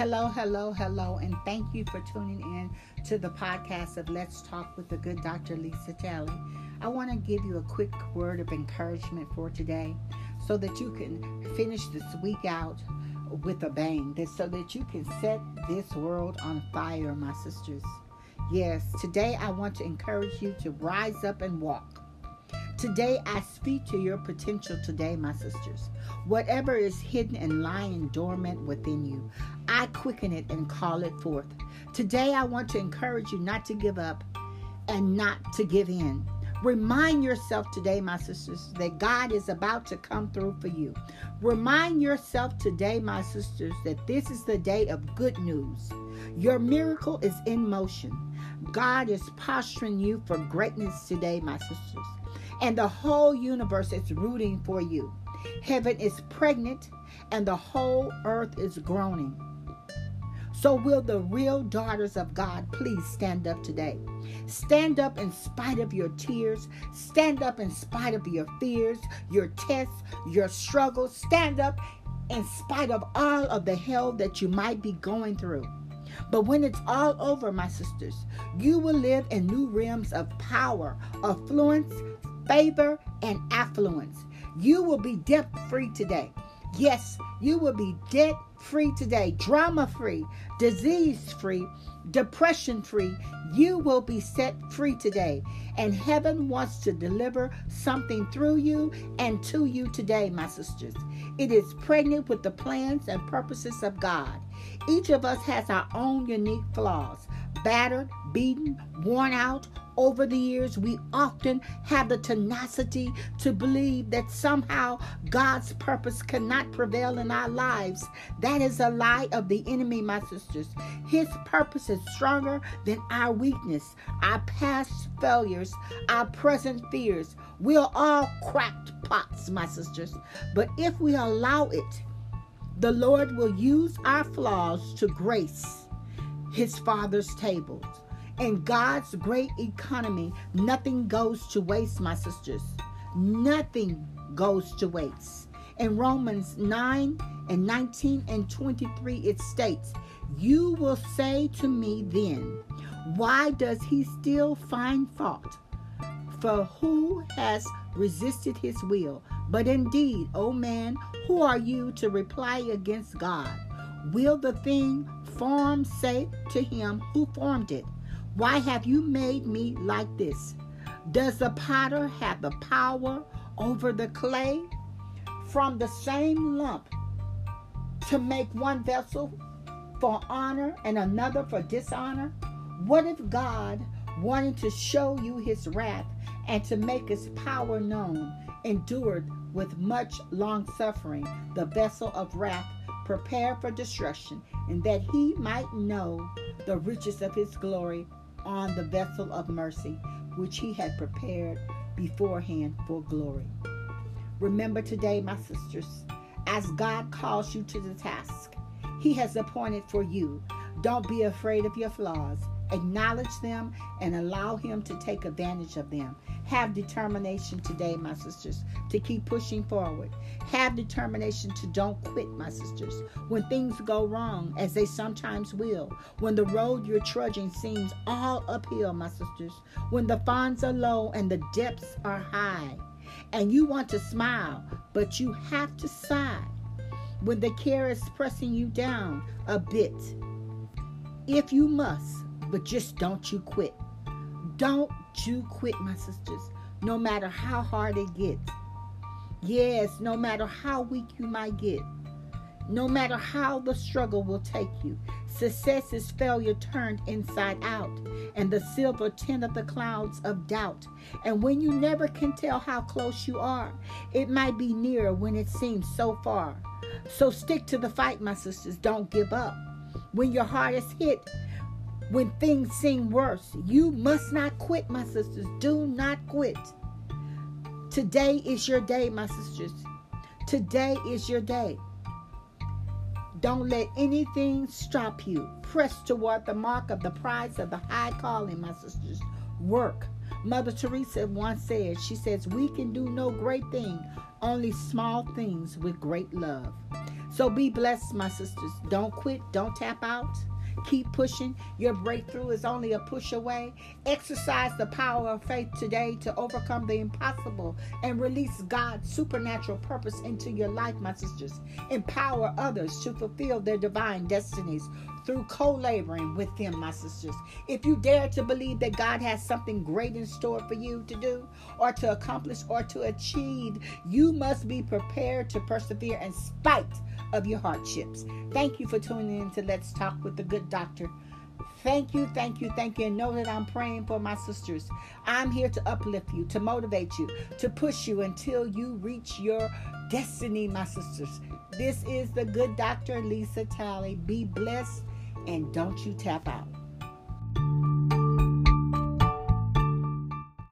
Hello, hello, hello, and thank you for tuning in to the podcast of Let's Talk with the good Dr. Lisa Talley. I want to give you a quick word of encouragement for today so that you can finish this week out with a bang, so that you can set this world on fire, my sisters. Yes, today I want to encourage you to rise up and walk. Today, I speak to your potential today, my sisters. Whatever is hidden and lying dormant within you, I quicken it and call it forth. Today, I want to encourage you not to give up and not to give in. Remind yourself today, my sisters, that God is about to come through for you. Remind yourself today, my sisters, that this is the day of good news. Your miracle is in motion. God is posturing you for greatness today, my sisters and the whole universe is rooting for you. Heaven is pregnant, and the whole earth is groaning. So, will the real daughters of God please stand up today? Stand up in spite of your tears. Stand up in spite of your fears, your tests, your struggles. Stand up in spite of all of the hell that you might be going through. But when it's all over, my sisters, you will live in new realms of power, affluence, favor, and affluence. You will be debt free today. Yes, you will be debt free today, drama free, disease free, depression free. You will be set free today. And heaven wants to deliver something through you and to you today, my sisters. It is pregnant with the plans and purposes of God. Each of us has our own unique flaws battered, beaten, worn out, over the years, we often have the tenacity to believe that somehow God's purpose cannot prevail in our lives. That is a lie of the enemy, my sisters. His purpose is stronger than our weakness, our past failures, our present fears. We're all cracked pots, my sisters. But if we allow it, the Lord will use our flaws to grace his Father's tables. In God's great economy, nothing goes to waste, my sisters. Nothing goes to waste. In Romans 9 and 19 and 23, it states, You will say to me then, Why does he still find fault? For who has resisted his will? But indeed, O man, who are you to reply against God? Will the thing formed say to him who formed it, why have you made me like this? Does the potter have the power over the clay? From the same lump to make one vessel for honor and another for dishonor? What if God, wanting to show you his wrath and to make his power known, endured with much long suffering the vessel of wrath prepared for destruction, and that he might know the riches of his glory on the vessel of mercy, which he had prepared beforehand for glory. Remember today, my sisters, as God calls you to the task, he has appointed for you. Don't be afraid of your flaws. Acknowledge them and allow him to take advantage of them. Have determination today, my sisters, to keep pushing forward. Have determination to don't quit, my sisters. When things go wrong, as they sometimes will, when the road you're trudging seems all uphill, my sisters, when the funds are low and the depths are high, and you want to smile, but you have to sigh, when the care is pressing you down a bit, if you must, but just don't you quit. Don't you quit, my sisters, no matter how hard it gets. Yes, no matter how weak you might get. No matter how the struggle will take you, success is failure turned inside out, and the silver tint of the clouds of doubt. And when you never can tell how close you are, it might be nearer when it seems so far. So stick to the fight, my sisters. Don't give up. When your heart is hit, when things seem worse. You must not quit, my sisters. Do not quit. Today is your day, my sisters. Today is your day. Don't let anything stop you. Press toward the mark of the prize of the high calling, my sisters. Work. Mother Teresa once said, she says, We can do no great thing, only small things with great love. So be blessed, my sisters. Don't quit, don't tap out. Keep pushing. Your breakthrough is only a push away. Exercise the power of faith today to overcome the impossible and release God's supernatural purpose into your life, my sisters. Empower others to fulfill their divine destinies through co laboring with them, my sisters. If you dare to believe that God has something great in store for you to do, or to accomplish, or to achieve, you must be prepared to persevere in spite of your hardships. Thank you for tuning in to Let's Talk with the Good Doctor. Thank you, thank you, thank you. And know that I'm praying for my sisters. I'm here to uplift you, to motivate you, to push you until you reach your destiny, my sisters. This is the good Dr. Lisa Talley. Be blessed and don't you tap out.